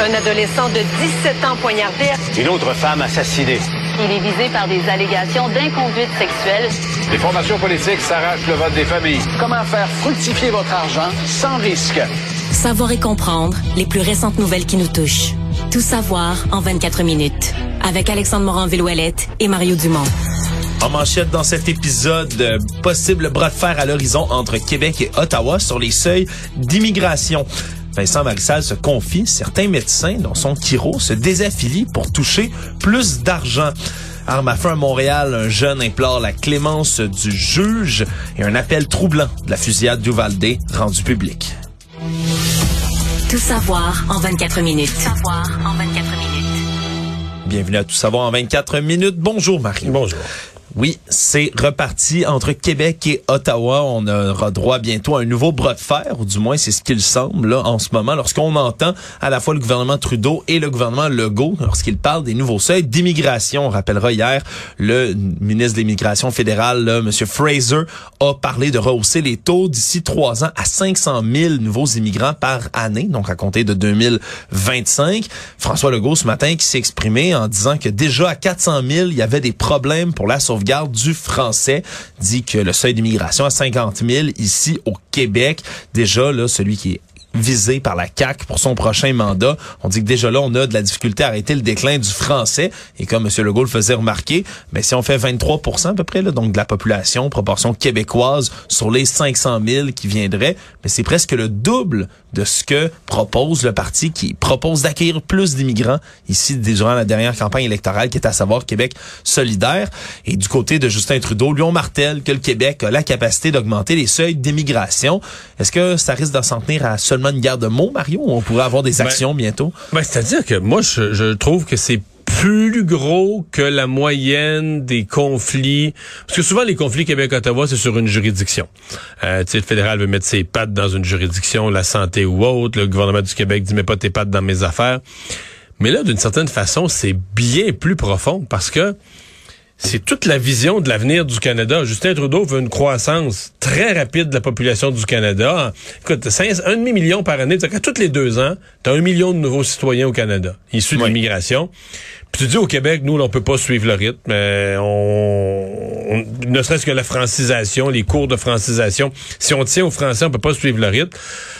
Un adolescent de 17 ans poignardé. Une autre femme assassinée. Il est visé par des allégations d'inconduite sexuelle. Les formations politiques s'arrachent le vote des familles. Comment faire fructifier votre argent sans risque? Savoir et comprendre les plus récentes nouvelles qui nous touchent. Tout savoir en 24 minutes. Avec Alexandre Morin-Villouellette et Mario Dumont. En manchette dans cet épisode, euh, possible bras de fer à l'horizon entre Québec et Ottawa sur les seuils d'immigration. Vincent Marissal se confie, certains médecins, dont son chiro, se désaffilient pour toucher plus d'argent. Arme à feu à Montréal, un jeune implore la clémence du juge et un appel troublant de la fusillade d'Uvalde rendu public. Tout savoir en 24 minutes. Tout savoir en 24 minutes. Bienvenue à Tout savoir en 24 minutes. Bonjour Marie. Bonjour. Oui, c'est reparti entre Québec et Ottawa. On aura droit bientôt à un nouveau bras de fer, ou du moins c'est ce qu'il semble là, en ce moment, lorsqu'on entend à la fois le gouvernement Trudeau et le gouvernement Legault, lorsqu'ils parlent des nouveaux seuils d'immigration. On rappellera hier, le ministre de l'Immigration fédérale, là, M. Fraser, a parlé de rehausser les taux d'ici trois ans à 500 000 nouveaux immigrants par année, donc à compter de 2025. François Legault, ce matin, qui s'est exprimé en disant que déjà à 400 000, il y avait des problèmes pour la sauvegarde du français dit que le seuil d'immigration à 50 000 ici au Québec, déjà là, celui qui est visé par la CAC pour son prochain mandat. On dit que déjà là, on a de la difficulté à arrêter le déclin du français. Et comme M. Legault le faisait remarquer, mais si on fait 23% à peu près, là, donc de la population, proportion québécoise sur les 500 000 qui viendraient, mais c'est presque le double de ce que propose le parti qui propose d'accueillir plus d'immigrants ici durant la dernière campagne électorale qui est à savoir Québec solidaire. Et du côté de Justin Trudeau, lui on martèle que le Québec a la capacité d'augmenter les seuils d'immigration. Est-ce que ça risque de s'en tenir à seulement une guerre de mots, Mario, ou on pourrait avoir des ben, actions bientôt? Ben, C'est-à-dire que moi, je, je trouve que c'est plus gros que la moyenne des conflits. Parce que souvent, les conflits Québec-Ottawa, c'est sur une juridiction. Euh, le fédéral veut mettre ses pattes dans une juridiction, la santé ou autre. Le gouvernement du Québec dit, mets pas tes pattes dans mes affaires. Mais là, d'une certaine façon, c'est bien plus profond parce que c'est toute la vision de l'avenir du Canada. Justin Trudeau veut une croissance très rapide de la population du Canada. Écoute, un demi-million par année, c'est-à-dire toutes les deux ans, tu as un million de nouveaux citoyens au Canada, issus de l'immigration. Puis tu dis au Québec, nous, on peut pas suivre le rythme. mais on, ne serait-ce que la francisation, les cours de francisation. Si on tient au français, on peut pas suivre le rythme.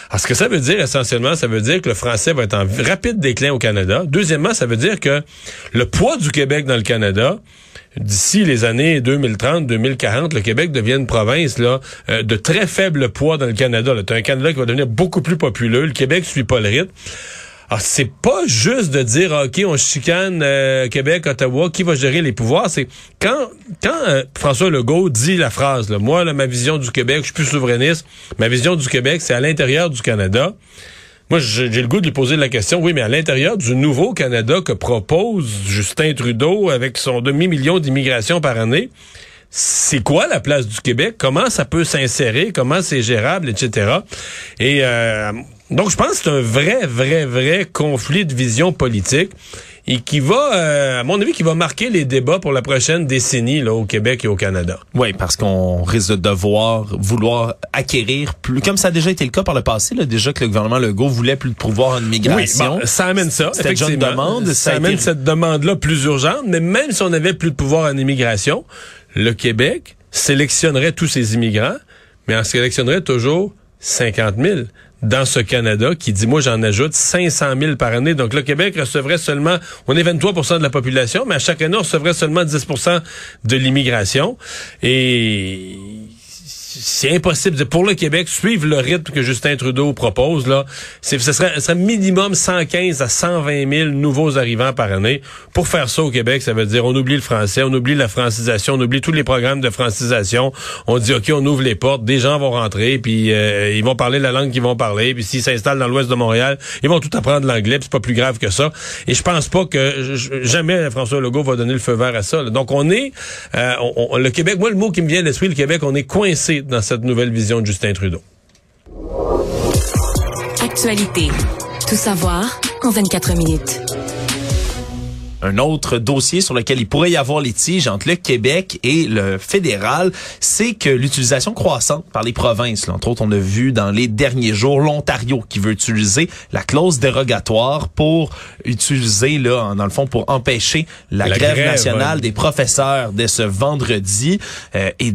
Alors, ce que ça veut dire, essentiellement, ça veut dire que le français va être en rapide déclin au Canada. Deuxièmement, ça veut dire que le poids du Québec dans le Canada, d'ici les années 2030, 2040, le Québec devient une province là euh, de très faible poids dans le Canada. Tu un Canada qui va devenir beaucoup plus populeux. Le Québec suit pas le rythme. Alors, c'est pas juste de dire, OK, on chicane euh, Québec, Ottawa, qui va gérer les pouvoirs. C'est quand quand euh, François Legault dit la phrase, là, moi, là, ma vision du Québec, je suis plus souverainiste, ma vision du Québec, c'est à l'intérieur du Canada. Moi, j'ai le goût de lui poser la question, oui, mais à l'intérieur du nouveau Canada que propose Justin Trudeau avec son demi-million d'immigration par année, c'est quoi la place du Québec? Comment ça peut s'insérer? Comment c'est gérable, etc. Et euh, donc, je pense que c'est un vrai, vrai, vrai conflit de vision politique et qui va, euh, à mon avis, qui va marquer les débats pour la prochaine décennie là, au Québec et au Canada. Oui, parce qu'on risque de devoir vouloir acquérir plus, comme ça a déjà été le cas par le passé, là, déjà que le gouvernement Legault voulait plus de pouvoir en immigration. Oui, ça amène ça. C'était une demande. Ça, amène cette demande-là plus urgente, mais même si on avait plus de pouvoir en immigration, le Québec sélectionnerait tous ces immigrants, mais en sélectionnerait toujours 50 000 dans ce Canada qui dit, moi j'en ajoute 500 000 par année. Donc le Québec recevrait seulement, on est 23% de la population, mais à chaque année on recevrait seulement 10% de l'immigration. Et c'est impossible. Pour le Québec, suivre le rythme que Justin Trudeau propose, là, ce serait, ce serait minimum 115 à 120 000 nouveaux arrivants par année. Pour faire ça au Québec, ça veut dire on oublie le français, on oublie la francisation, on oublie tous les programmes de francisation. On dit, OK, on ouvre les portes, des gens vont rentrer, puis euh, ils vont parler la langue qu'ils vont parler, puis s'ils s'installent dans l'ouest de Montréal, ils vont tout apprendre l'anglais, c'est pas plus grave que ça. Et je pense pas que jamais François Legault va donner le feu vert à ça. Donc on est, euh, le Québec, moi le mot qui me vient à l'esprit, le Québec, on est coincé dans cette nouvelle vision de Justin Trudeau. Actualité. Tout savoir en 24 minutes. Un autre dossier sur lequel il pourrait y avoir litige entre le Québec et le fédéral, c'est que l'utilisation croissante par les provinces, là, entre autres, on a vu dans les derniers jours l'Ontario qui veut utiliser la clause dérogatoire pour utiliser, là, dans le fond, pour empêcher la, La grève, grève, nationale des professeurs dès ce vendredi. Euh, et,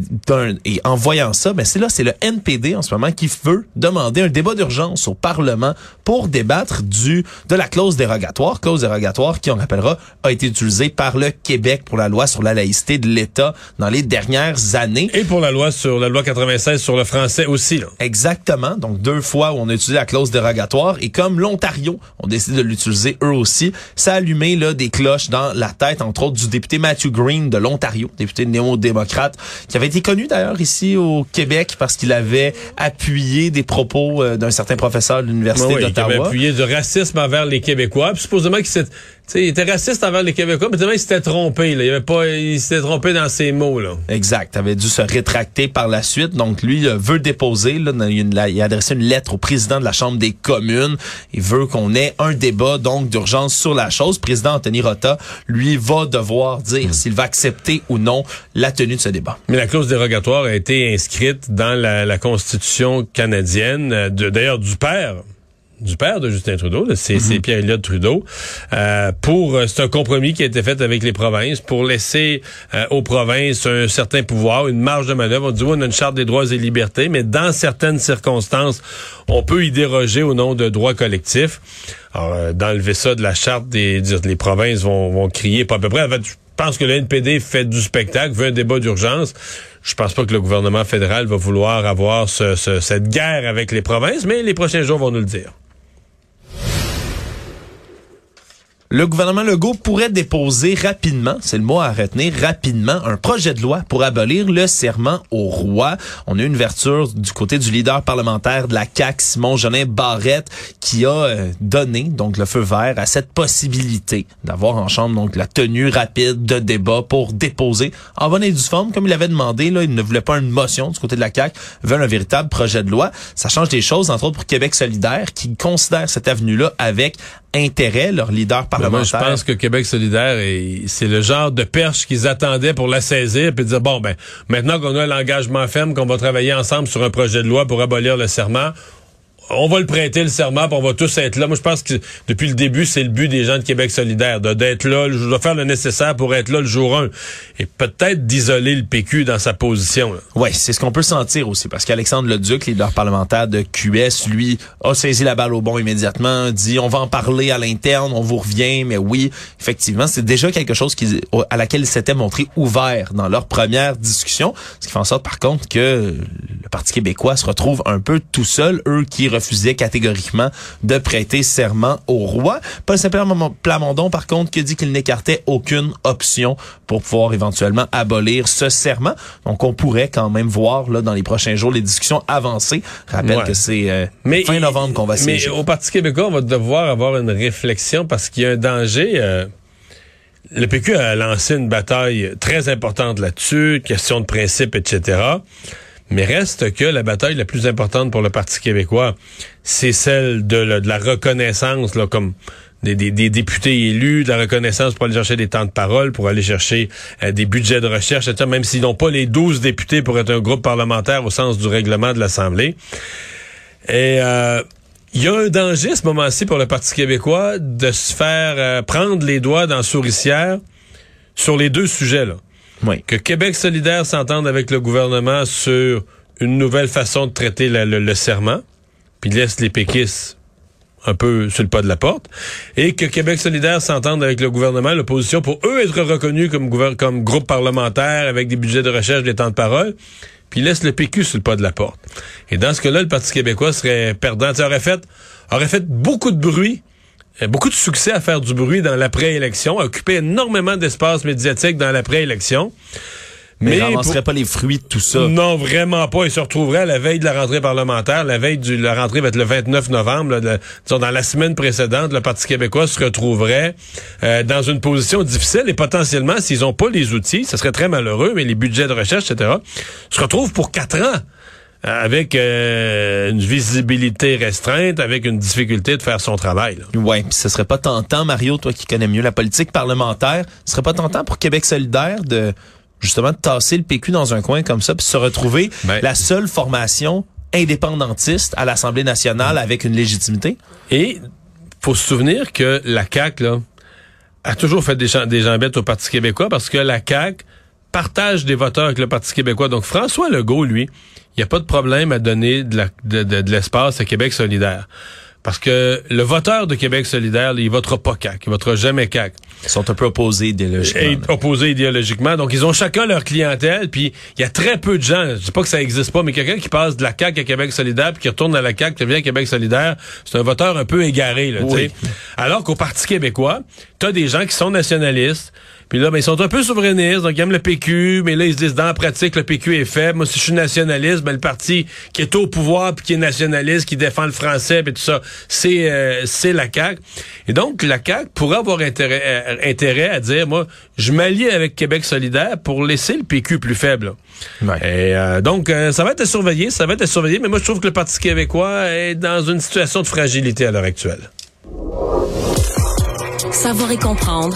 et en voyant ça, ben c'est là, c'est le NPD en ce moment qui veut demander un débat d'urgence au Parlement pour débattre du de la clause dérogatoire, clause dérogatoire qui, on rappellera, a été utilisée par le Québec pour la loi sur la laïcité de l'État dans les dernières années. Et pour la loi sur la loi 96 sur le français aussi. Là. Exactement. Donc, deux fois où on a utilisé la clause dérogatoire. Et comme l'Ontario ont décidé de l'utiliser eux aussi, ça a allumé là, des cloches dans la tête, entre autres, du député Matthew Green de l'Ontario, député néo-démocrate, qui avait été connu d'ailleurs ici au Québec parce qu'il avait appuyé des propos euh, d'un certain professeur de l'Université Oui, qui avait d'Ottawa. appuyé du racisme envers les Québécois. Puis supposément qu'il s'est- sais, il était raciste envers les Québécois, mais il s'était trompé. Là. Il avait pas, il s'était trompé dans ses mots. Là. Exact. avait dû se rétracter par la suite. Donc, lui euh, veut déposer, là, il a adressé une lettre au président de la Chambre des communes. Il veut qu'on ait un débat, donc, d'urgence sur la chose. Le président Anthony Rota, lui, va devoir dire s'il va accepter ou non la tenue de ce débat. Mais la clause dérogatoire a été inscrite dans la, la Constitution canadienne, euh, d'ailleurs du père du père de Justin Trudeau, c'est c'est Pierre Elliott Trudeau. Euh, pour euh, c'est un compromis qui a été fait avec les provinces pour laisser euh, aux provinces un certain pouvoir, une marge de manœuvre. On dit oui, on a une charte des droits et libertés, mais dans certaines circonstances, on peut y déroger au nom de droits collectifs. Alors, euh, d'enlever ça de la charte des, dire, les provinces vont, vont crier pas à peu près. En fait, je pense que le NPD fait du spectacle, veut un débat d'urgence. Je pense pas que le gouvernement fédéral va vouloir avoir ce- ce- cette guerre avec les provinces, mais les prochains jours vont nous le dire. Le gouvernement Legault pourrait déposer rapidement, c'est le mot à retenir, rapidement, un projet de loi pour abolir le serment au roi. On a une ouverture du côté du leader parlementaire de la CAQ, Simon Jolin Barrette, qui a euh, donné donc le feu vert à cette possibilité d'avoir en chambre donc la tenue rapide de débat pour déposer en bonne et due forme, comme il avait demandé. Il ne voulait pas une motion du côté de la CAQ, veut un véritable projet de loi. Ça change des choses, entre autres pour Québec solidaire, qui considère cette avenue-là avec intérêt, leur leader Ben, moi, parlementaire. je pense que Québec solidaire, est- c'est le genre de perche qu'ils attendaient pour la saisir puis dire bon ben maintenant qu'on a l'engagement ferme qu'on va travailler ensemble sur un projet de loi pour abolir le serment. On va le prêter le serment, puis on va tous être là. Moi, je pense que depuis le début, c'est le but des gens de Québec solidaire, d'être là. Je dois faire le nécessaire pour être là le jour 1. Et peut-être d'isoler le PQ dans sa position. Oui, c'est ce qu'on peut sentir aussi, parce qu'Alexandre Leduc, leader parlementaire de QS, lui, a saisi la balle au bon immédiatement, dit on va en parler à l'interne, on vous revient, mais oui, effectivement, c'est déjà quelque chose à laquelle ils s'étaient montrés ouverts dans leur première discussion, ce qui fait en sorte par contre que le Parti québécois se retrouve un peu tout seul, eux qui refusaient catégoriquement de prêter serment au roi. Paul Plamondon, par contre, qui dit qu'il n'écartait aucune option pour pouvoir éventuellement abolir ce serment. Donc, on pourrait quand même voir là dans les prochains jours les discussions avancer. Rappelle Ouais. que c'est euh, Mais fin novembre qu'on va Mais siéger. au Parti québécois, on va devoir avoir une réflexion parce qu'il y a un danger. euh, le PQ a lancé une bataille très importante là-dessus, question de principe, etc. Mais reste que la bataille la plus importante pour le Parti québécois, c'est celle de, la- reconnaissance, là, comme des, députés élus, de la reconnaissance pour aller chercher des temps de parole, pour aller chercher euh, des budgets de recherche, etc., même s'ils n'ont pas les 12 députés pour être un groupe parlementaire au sens du règlement de l'Assemblée. Et euh, il y a un danger à ce moment-ci pour le Parti québécois de se faire euh, prendre les doigts dans la souricière sur les deux sujets. Là. Que Québec solidaire s'entende avec le gouvernement sur une nouvelle façon de traiter le, serment, puis laisse les péquistes un peu sur le pas de la porte, et que Québec solidaire s'entende avec le gouvernement, l'opposition, pour eux être reconnus comme, comme groupe parlementaire avec des budgets de recherche, des temps de parole, puis laisse le PQ sur le pas de la porte. Et dans ce cas-là, le Parti québécois serait perdant. Sais, aurait fait, aurait fait beaucoup de bruit, beaucoup de succès à faire du bruit dans l'après-élection, à occuper énormément d'espace médiatique dans l'après-élection. mais il pour- ramasserait pas les fruits de tout ça. non, vraiment pas. Il se retrouverait à la veille de la rentrée parlementaire. La veille de la rentrée va être le 29 novembre. là, de- disons, dans la semaine précédente, le Parti québécois se retrouverait euh, dans une position difficile et potentiellement, s'ils n'ont pas les outils, ce serait très malheureux, mais les budgets de recherche, etc., se retrouvent pour quatre ans avec euh, une visibilité restreinte, avec une difficulté de faire son travail. Ouais, puis ce serait pas tentant, Mario, toi qui connais mieux la politique parlementaire, ce serait pas tentant pour Québec solidaire de justement de tasser le PQ dans un coin comme ça, puis se retrouver Ben- la seule formation indépendantiste à l'Assemblée nationale avec une légitimité? Et faut se souvenir que la CAQ là, a toujours fait des, gens- des jambettes au Parti québécois parce que la CAQ partage des voteurs avec le Parti québécois. Donc François Legault, lui, il n'y a pas de problème à donner de la- de- de- de l'espace à Québec solidaire. Parce que le voteur de Québec solidaire, il votera pas CAQ, il votera jamais CAQ. Ils sont un peu opposés idéologiquement. Et opposés idéologiquement. Donc, ils ont chacun leur clientèle, puis il y a très peu de gens, je dis pas que ça existe pas, mais quelqu'un qui passe de la CAQ à Québec solidaire, puis qui retourne à la CAQ, qui revient à Québec solidaire, c'est un voteur un peu égaré, là, tu Oui. sais. Alors qu'au Parti québécois, t'as des gens qui sont nationalistes, puis là, ben, ils sont un peu souverainistes, donc ils aiment le PQ, mais là, ils se disent, dans la pratique, le PQ est faible. Moi, si je suis nationaliste, ben, le parti qui est au pouvoir, puis qui est nationaliste, qui défend le français, puis tout ça, c'est euh, c'est la CAQ. Et donc, la CAQ pourrait avoir intérêt, euh, intérêt à dire, moi, je m'allie avec Québec solidaire pour laisser le PQ plus faible. Ouais. Et euh, donc, euh, ça va être à surveiller, ça va être à surveiller, mais moi, je trouve que le Parti québécois est dans une situation de fragilité à l'heure actuelle. Savoir et comprendre.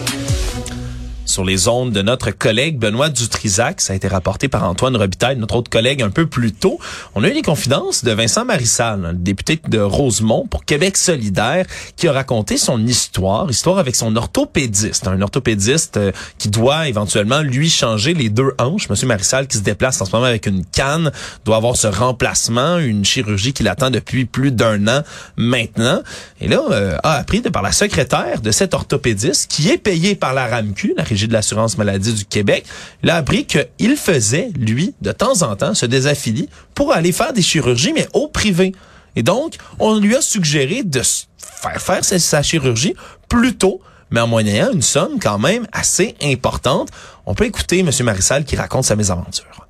Sur les ondes de notre collègue Benoît Dutrisac. Ça a été rapporté par Antoine Robitaille, notre autre collègue, un peu plus tôt. On a eu les confidences de Vincent Marissal, le député de Rosemont pour Québec solidaire, qui a raconté son histoire, histoire avec son orthopédiste, un orthopédiste euh, qui doit éventuellement lui changer les deux hanches. Monsieur Marissal qui se déplace en ce moment avec une canne, doit avoir ce remplacement, une chirurgie qui l'attend depuis plus d'un an maintenant. Et là, euh, a appris de par la secrétaire de cet orthopédiste, qui est payé par la RAMQ, la De l'assurance maladie du Québec, il a appris qu'il faisait, lui, de temps en temps, se désaffilier pour aller faire des chirurgies, mais au privé. Et donc, on lui a suggéré de faire faire sa, chirurgie plus tôt, mais en moyennant une somme quand même assez importante. On peut écouter M. Marissal qui raconte sa mésaventure.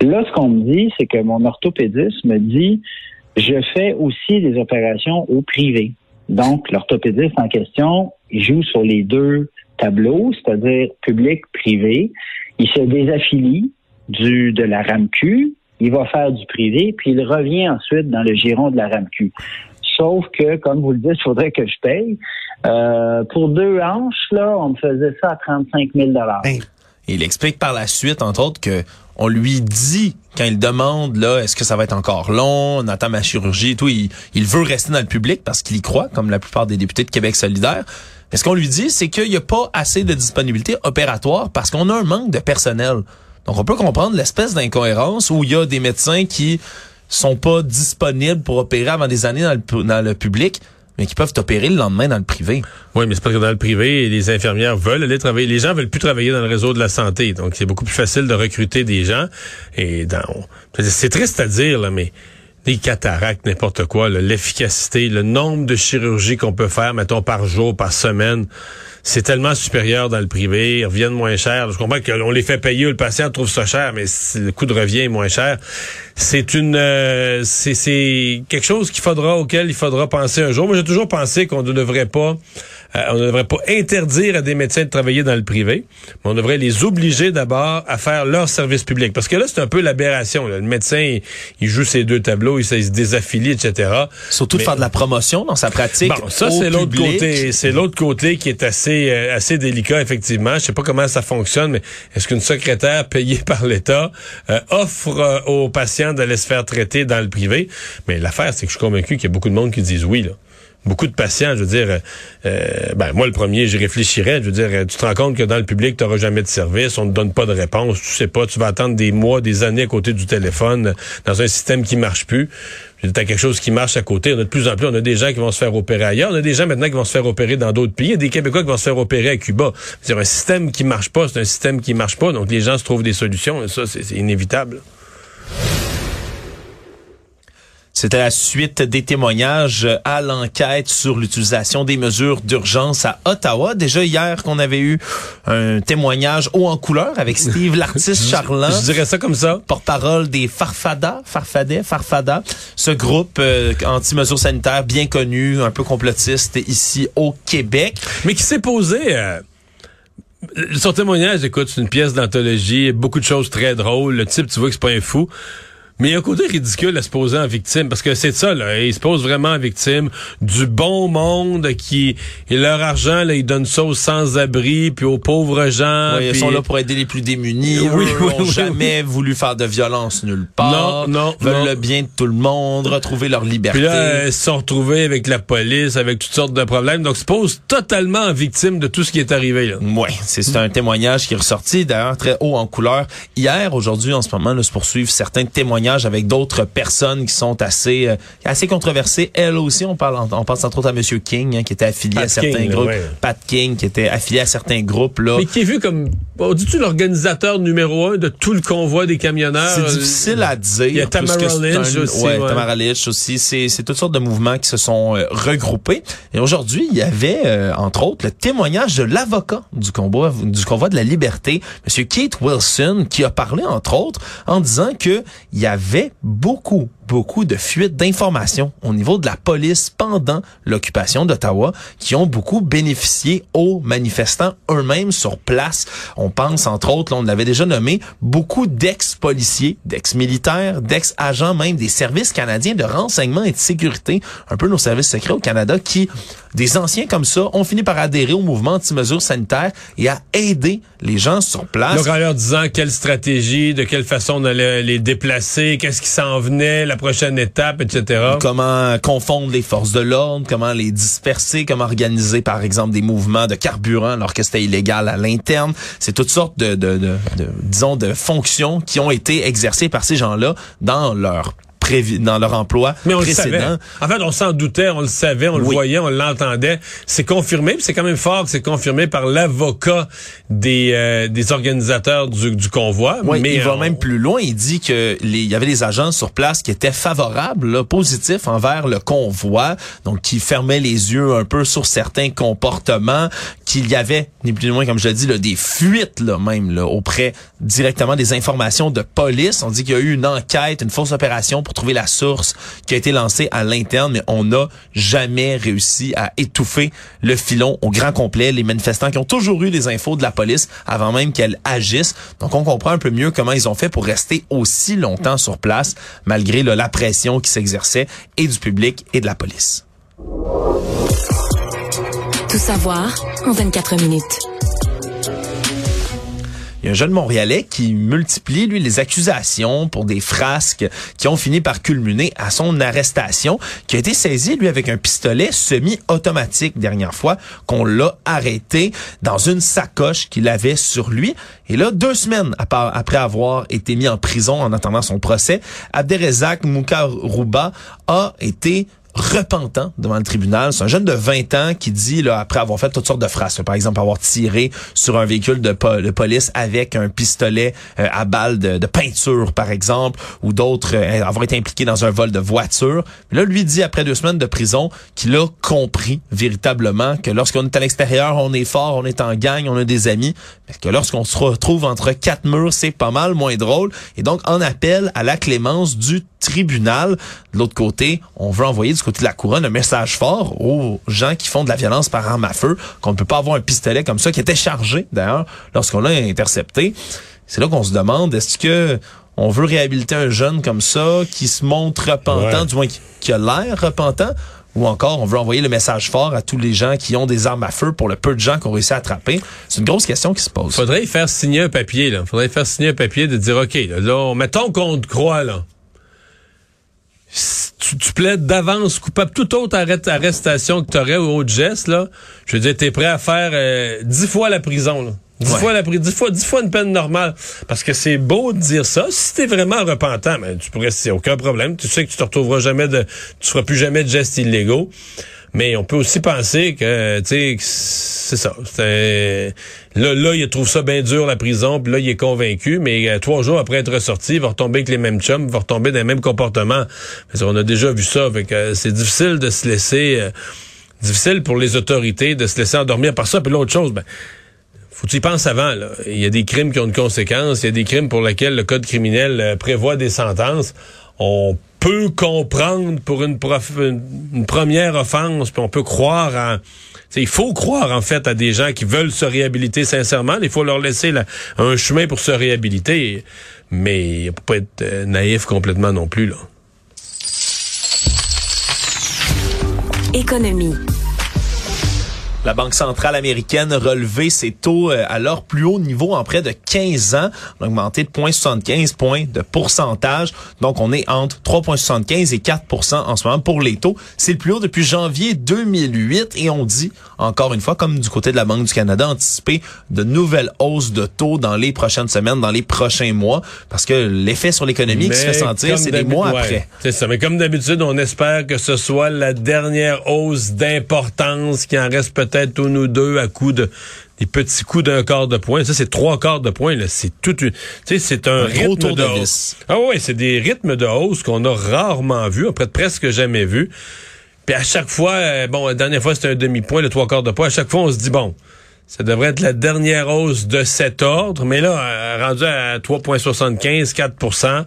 Là, ce qu'on me dit, c'est que mon orthopédiste me dit je fais aussi des opérations au privé. Donc, l'orthopédiste en question, joue sur les deux tableaux, c'est-à-dire public-privé. Il se désaffilie du de la RAMQ, il va faire du privé, puis il revient ensuite dans le giron de la RAMQ. Sauf que, comme vous le dites, il faudrait que je paye. Euh, pour deux hanches, là, on me faisait ça à 35 000 Et il explique par la suite, entre autres, que on lui dit quand il demande là, est-ce que ça va être encore long, on attend ma chirurgie et tout, il, il veut rester dans le public parce qu'il y croit, comme la plupart des députés de Québec solidaire. Mais ce qu'on lui dit, c'est qu'il n'y a pas assez de disponibilité opératoire parce qu'on a un manque de personnel. Donc on peut comprendre l'espèce d'incohérence où il y a des médecins qui sont pas disponibles pour opérer avant des années dans le, public, mais qui peuvent opérer le lendemain dans le privé. Oui, mais c'est parce que dans le privé, les infirmières veulent aller travailler. Les gens veulent plus travailler dans le réseau de la santé. Donc, c'est beaucoup plus facile de recruter des gens. Et c'est triste à dire, là, mais des cataractes, n'importe quoi, l'efficacité, le nombre de chirurgies qu'on peut faire, mettons, par jour, par semaine, c'est tellement supérieur dans le privé, ils reviennent moins cher. Je comprends qu'on les fait payer, le patient trouve ça cher, mais le coût de revient est moins cher. C'est une, euh, c'est, quelque chose qu'il faudra, auquel il faudra penser un jour. Moi, j'ai toujours pensé qu'on ne devrait pas, on ne devrait pas interdire à des médecins de travailler dans le privé, mais on devrait les obliger d'abord à faire leur service public. Parce que là, c'est un peu l'aberration. Le médecin, il, il joue ses deux tableaux, il, se- il se désaffilie, etc. Surtout de faire de la promotion dans sa pratique. Bon, ça c'est l'autre côté, c'est l'autre côté qui est assez euh, assez délicat effectivement. Je sais pas comment ça fonctionne, mais est-ce qu'une secrétaire payée par l'État euh, offre euh, aux patients d'aller se faire traiter dans le privé? Mais l'affaire, c'est que je suis convaincu qu'il y a beaucoup de monde qui disent oui là. Beaucoup de patients, je veux dire, euh, euh, ben moi le premier, j'y réfléchirais. Je veux dire, euh, tu te rends compte que dans le public, tu n'auras jamais de service, on ne te donne pas de réponse, tu sais pas, tu vas attendre des mois, des années à côté du téléphone, dans un système qui marche plus. Tu as quelque chose qui marche à côté. On a de plus en plus, on a des gens qui vont se faire opérer ailleurs. On a des gens maintenant qui vont se faire opérer dans d'autres pays. Il y a des Québécois qui vont se faire opérer à Cuba. C'est un système qui marche pas, c'est un système qui marche pas. Donc les gens se trouvent des solutions. Et ça, c'est inévitable. C'était la suite des témoignages à l'enquête sur l'utilisation des mesures d'urgence à Ottawa. Déjà hier qu'on avait eu un témoignage haut en couleur avec Steve Lartiste-Charland. Je dirais ça comme ça. porte-parole des Farfada, Farfadet, Farfada, ce groupe euh, anti-mesures sanitaires bien connu, un peu complotiste ici au Québec. Mais qui s'est posé... euh, Son témoignage, écoute, c'est une pièce d'anthologie, beaucoup de choses très drôles. Le type, tu vois que c'est pas un fou. Mais il y a un côté ridicule à se poser en victime, parce que c'est ça, là. Il se pose vraiment en victime du bon monde qui, et leur argent, là, ils donnent ça aux sans-abri, puis aux pauvres gens. Oui, puis... Ils sont là pour aider les plus démunis. Oui, Eux oui, ont oui, jamais voulu faire de violence nulle part. Non, non, Veulent non. le bien de tout le monde, retrouver leur liberté. Puis là, euh, ils se sont retrouvés avec la police, avec toutes sortes de problèmes. Donc, se pose totalement en victime de tout ce qui est arrivé, là. Oui, c'est un témoignage qui est ressorti, d'ailleurs très haut en couleur. Hier, aujourd'hui, en ce moment, là, se poursuivent certains témoignages avec d'autres personnes qui sont assez euh, assez controversées. Elles aussi, on parle, on pense entre autres à Monsieur King, hein, qui était affilié Pat à certains King, groupes. ouais. Pat King, qui était affilié à certains groupes là. Mais qui est vu comme, on dit-tu l'organisateur numéro un de tout le convoi des camionneurs? C'est difficile à dire. Il y a Tamara puisque c'est Lynch aussi, Ouais, ouais. Tamara Lynch aussi. C'est, c'est toutes sortes de mouvements qui se sont euh, regroupés. Et aujourd'hui, il y avait, euh, entre autres, le témoignage de l'avocat du convoi, du convoi de la liberté, Monsieur Keith Wilson, qui a parlé, entre autres, en disant que il y avait beaucoup beaucoup de fuites d'informations au niveau de la police pendant l'occupation d'Ottawa qui ont beaucoup bénéficié aux manifestants eux-mêmes sur place. On pense entre autres, là, on l'avait déjà nommé, beaucoup d'ex-policiers, d'ex-militaires, d'ex-agents même des services canadiens de renseignement et de sécurité, un peu nos services secrets au Canada qui, des anciens comme ça, ont fini par adhérer au mouvement anti-mesures sanitaires et à aider les gens sur place. Donc, en leur disant quelle stratégie, de quelle façon on allait les déplacer, qu'est-ce qui s'en venait, prochaine étape, etc. Comment confondre les forces de l'ordre, comment les disperser, comment organiser, par exemple, des mouvements de carburant alors que c'était illégal à l'interne. C'est toutes sortes de, de, de, de- disons, de fonctions qui ont été exercées par ces gens-là dans leur prévi- dans leur emploi Mais on le savait. En fait, on s'en doutait, on le savait, on le voyait, on l'entendait. C'est confirmé, c'est quand même fort que c'est confirmé par l'avocat des, euh, des organisateurs du, du convoi. Oui, mais il va on- même plus loin. Il dit que les, il y avait des agents sur place qui étaient favorables, là, positifs envers le convoi, donc qui fermaient les yeux un peu sur certains comportements, qu'il y avait, ni plus ni moins, comme je l'ai dit, là, des fuites là, même là, auprès directement des informations de police. On dit qu'il y a eu une enquête, une fausse opération pour trouver la source qui a été lancée à l'interne, mais on n'a jamais réussi à étouffer le filon au grand complet. Les manifestants qui ont toujours eu des infos de la police avant même qu'elle agisse. Donc, on comprend un peu mieux comment ils ont fait pour rester aussi longtemps sur place, malgré la pression qui s'exerçait et du public et de la police. Tout savoir en 24 minutes. Il y a un jeune Montréalais qui multiplie, lui, les accusations pour des frasques qui ont fini par culminer à son arrestation, qui a été saisi, lui, avec un pistolet semi-automatique dernière fois qu'on l'a arrêté dans une sacoche qu'il avait sur lui. Et là, deux semaines ap- après avoir été mis en prison en attendant son procès, Abderrezak Moukarouba a été repentant devant le tribunal. C'est un jeune de 20 ans qui dit, là, après avoir fait toutes sortes de phrases, par exemple avoir tiré sur un véhicule de, po- de police avec un pistolet euh, à balles de, de peinture, par exemple, ou d'autres, euh, avoir été impliqué dans un vol de voiture. Là, lui dit, après deux semaines de prison, qu'il a compris véritablement que lorsqu'on est à l'extérieur, on est fort, on est en gang, on a des amis, mais que lorsqu'on se retrouve entre quatre murs, c'est pas mal moins drôle. Et donc, en appel à la clémence du tribunal. De l'autre côté, on veut envoyer du côté de la couronne un message fort aux gens qui font de la violence par arme à feu, qu'on ne peut pas avoir un pistolet comme ça, qui était chargé d'ailleurs lorsqu'on l'a intercepté. C'est là qu'on se demande, est-ce que on veut réhabiliter un jeune comme ça, qui se montre repentant, Ouais. du moins qui, a l'air repentant, ou encore on veut envoyer le message fort à tous les gens qui ont des armes à feu pour le peu de gens qu'on réussi à attraper? C'est une grosse question qui se pose. Faudrait y faire signer un papier, là. Faudrait y faire signer un papier de dire, OK, là, là, on- mettons qu'on te croit, là. Tu, tu plaides d'avance coupable. Toute autre arrestation que tu aurais ou autre geste, là, je veux dire, t'es prêt à faire euh, dix fois la prison, là. Dix Ouais. fois la prison, dix fois, dix fois une peine normale. Parce que c'est beau de dire ça. Si t'es vraiment repentant, ben, tu pourrais, c'est aucun problème. Tu sais que tu te retrouveras jamais de, tu feras plus jamais de gestes illégaux. Mais on peut aussi penser que, tu sais, que c'est ça. Là, là, il trouve ça bien dur, la prison, puis là, il est convaincu, mais euh, trois jours après être ressorti, il va retomber avec les mêmes chums, il va retomber dans les mêmes comportements. Qu'on a déjà vu ça, fait que euh, c'est difficile de se laisser... euh, difficile pour les autorités de se laisser endormir par ça. Puis l'autre chose, ben, faut que tu y avant. Là. Il y a des crimes qui ont une conséquence. Il y a des crimes pour lesquels le code criminel euh, prévoit des sentences. On peut comprendre pour une, prof- une, une première offense, puis on peut croire en il faut croire en fait à des gens qui veulent se réhabiliter sincèrement. Il faut leur laisser un chemin pour se réhabiliter, mais il ne faut pas être euh, naïf complètement non plus là. Économie. La Banque centrale américaine a relevé ses taux euh, à leur plus haut niveau en près de 15 ans. On a augmenté de 0,75 points de pourcentage. Donc, on est entre 3,75 et 4% en ce moment pour les taux. C'est le plus haut depuis janvier 2008 et on dit, encore une fois, comme du côté de la Banque du Canada, anticiper de nouvelles hausses de taux dans les prochaines semaines, dans les prochains mois, parce que l'effet sur l'économie qui se fait sentir, c'est des mois après. C'est ça. Mais comme d'habitude, on espère que ce soit la dernière hausse d'importance qui en reste peut-être peut-être nous deux à coup de des petits coups d'un quart de point. Ça, c'est trois quarts de point. C'est tout Tu sais, c'est un, rythme de, hausse. Ah ouais, c'est des rythmes de hausse qu'on a rarement vus, après presque jamais vus. Puis à chaque fois, euh, bon, la dernière fois, c'était un demi-point, le trois quarts de point. À chaque fois, on se dit, bon, ça devrait être la dernière hausse de cet ordre, mais là, euh, rendu à 3,75, 4%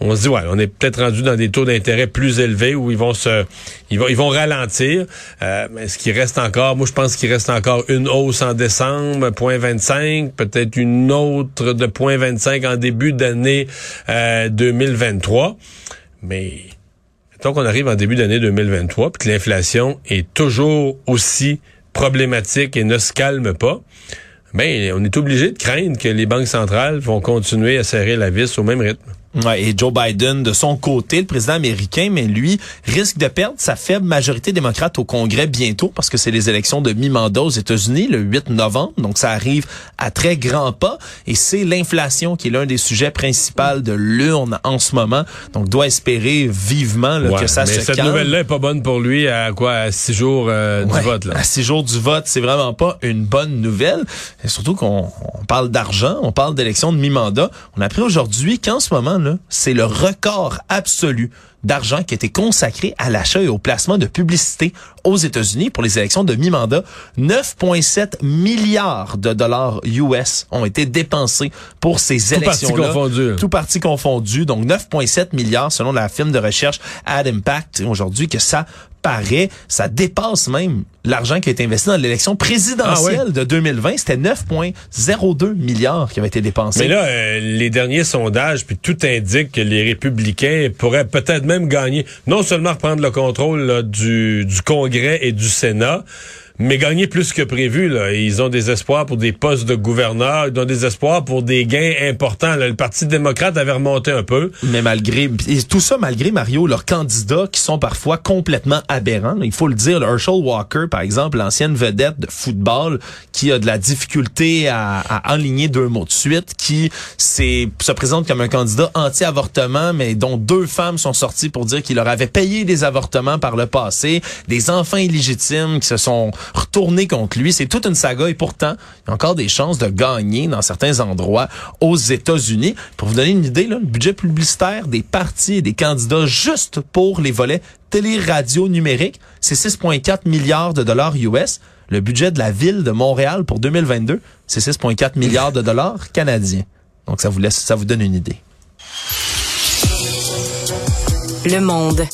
on se dit, ouais, on est peut-être rendu dans des taux d'intérêt plus élevés où ils vont se, ils vont, ils vont ralentir. Euh, mais ce qui reste encore, moi, je pense qu'il reste encore une hausse en décembre, 0,25, peut-être une autre de 0,25 en début d'année 2023. Euh, mais tant qu'on arrive en début d'année 2023, puis que l'inflation est toujours aussi problématique et ne se calme pas, ben, on est obligé de craindre que les banques centrales vont continuer à serrer la vis au même rythme. Ouais, et Joe Biden, de son côté, le président américain, mais lui, risque de perdre sa faible majorité démocrate au Congrès bientôt, parce que c'est les élections de mi-mandat aux États-Unis, le 8 novembre, donc ça arrive à très grands pas, et c'est l'inflation qui est l'un des sujets principaux de l'urne en ce moment, donc doit espérer vivement que ça se calme. cette nouvelle-là est pas bonne pour lui à quoi, à six jours euh, du vote. Là. À six jours du vote, c'est vraiment pas une bonne nouvelle, et surtout qu'on parle d'argent, on parle d'élections de mi-mandat. On a appris aujourd'hui qu'en ce moment, c'est le record absolu d'argent qui a été consacré à l'achat et au placement de publicité aux États-Unis pour les élections de mi-mandat. 9,7 milliards de dollars US ont été dépensés pour ces élections-là. Tout parti confondu. Donc 9,7 milliards selon la firme de recherche Ad Impact aujourd'hui que ça paraît, ça dépasse même l'argent qui a été investi dans l'élection présidentielle ah de 2020. C'était 9,02 milliards qui avaient été dépensés. Mais là, euh, les derniers sondages, puis tout indique que les républicains pourraient peut-être même gagner, non seulement reprendre le contrôle du, du Congrès et du Sénat, mais gagner plus que prévu. Là. Ils ont des espoirs pour des postes de gouverneur, ils ont des espoirs pour des gains importants. Le Parti démocrate avait remonté un peu. Mais malgré tout ça, malgré Mario, leurs candidats qui sont parfois complètement aberrants. Il faut le dire, Herschel Walker, par exemple, l'ancienne vedette de football, qui a de la difficulté à, à enligner deux mots de suite, qui se présente comme un candidat anti-avortement, mais dont deux femmes sont sorties pour dire qu'il leur avait payé des avortements par le passé, des enfants illégitimes qui se sont retourner contre lui. C'est toute une saga et pourtant, il y a encore des chances de gagner dans certains endroits aux États-Unis. Pour vous donner une idée, le budget publicitaire des partis et des candidats juste pour les volets télé-radio numérique, c'est 6,4 milliards de dollars US. Le budget de la ville de Montréal pour 2022, c'est 6,4 milliards de dollars canadiens. Donc ça vous laisse, ça vous donne une idée. Le monde.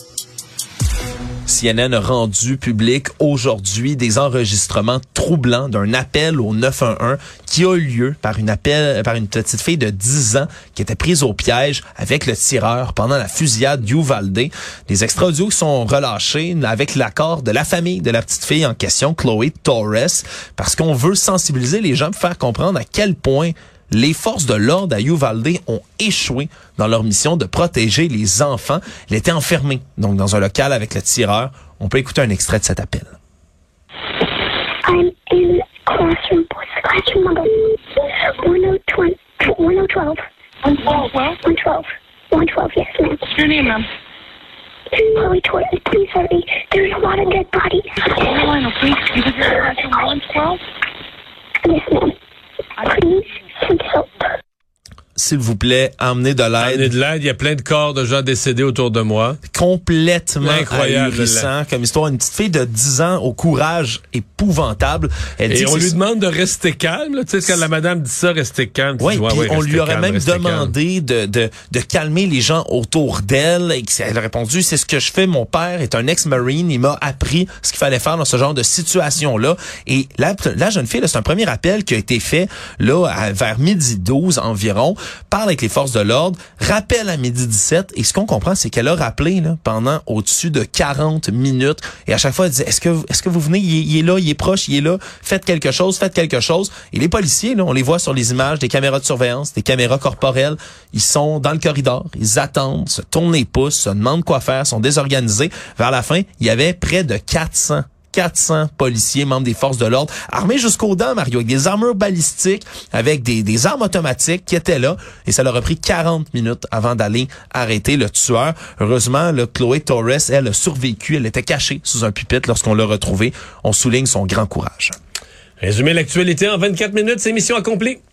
CNN a rendu public aujourd'hui des enregistrements troublants d'un appel au 911 qui a eu lieu par une appel par une petite fille de 10 ans qui était prise au piège avec le tireur pendant la fusillade d'Uvalde. Les extra audio sont relâchés avec l'accord de la famille de la petite fille en question, Chloé Torres, parce qu'on veut sensibiliser les gens pour faire comprendre à quel point les forces de l'ordre à Uvalde ont échoué dans leur mission de protéger les enfants. Il était enfermé, donc dans un local avec le tireur. On peut écouter un extrait de cet appel. I'm in classroom, classroom number 112. 112. 112. 112, yes, ma'am. What's your name, ma'am? Chloe Torres, please hurry. There's a lot of dead bodies. Carolina, please, you visit classroom 112? Yes, ma'am. Please. S'il vous plaît, emmenez de l'aide. de l'aide, il y a plein de corps de gens décédés autour de moi. Complètement Incroyable, ahurissant comme histoire. Une petite fille de 10 ans au courage épouvantable. Elle dit Et on lui demande de rester calme. Tu sais, quand la madame dit ça, restez calme. dis, ouais, ouais, on lui aurait calme, même demandé de, de, de calmer les gens autour d'elle. Et Elle a répondu, c'est ce que je fais. Mon père est un ex-marine. Il m'a appris ce qu'il fallait faire dans ce genre de situation-là. Et la, la jeune fille, c'est un premier appel qui a été fait là à- vers midi 12 environ. Parle avec les forces de l'ordre. Rappel à midi 17. Et ce qu'on comprend, c'est qu'elle a rappelé pendant au-dessus de 40 minutes. Et à chaque fois, elle disait, est-ce que, est-ce que vous venez? Il est, il est là, il est proche, il est là. Faites quelque chose, faites quelque chose. Et les policiers, là, on les voit sur les images des caméras de surveillance, des caméras corporelles. Ils sont dans le corridor, ils attendent, se tournent les pouces, se demandent quoi faire, sont désorganisés. Vers la fin, il y avait près de 400 400 policiers, membres des forces de l'ordre, armés jusqu'aux dents, Mario, avec des armures balistiques, avec des, armes automatiques qui étaient là. Et ça leur a pris 40 minutes avant d'aller arrêter le tueur. Heureusement, le Chloé Torres, elle a survécu. Elle était cachée sous un pupitre lorsqu'on l'a retrouvée. On souligne son grand courage. Résumer l'actualité en 24 minutes, c'est mission accomplie.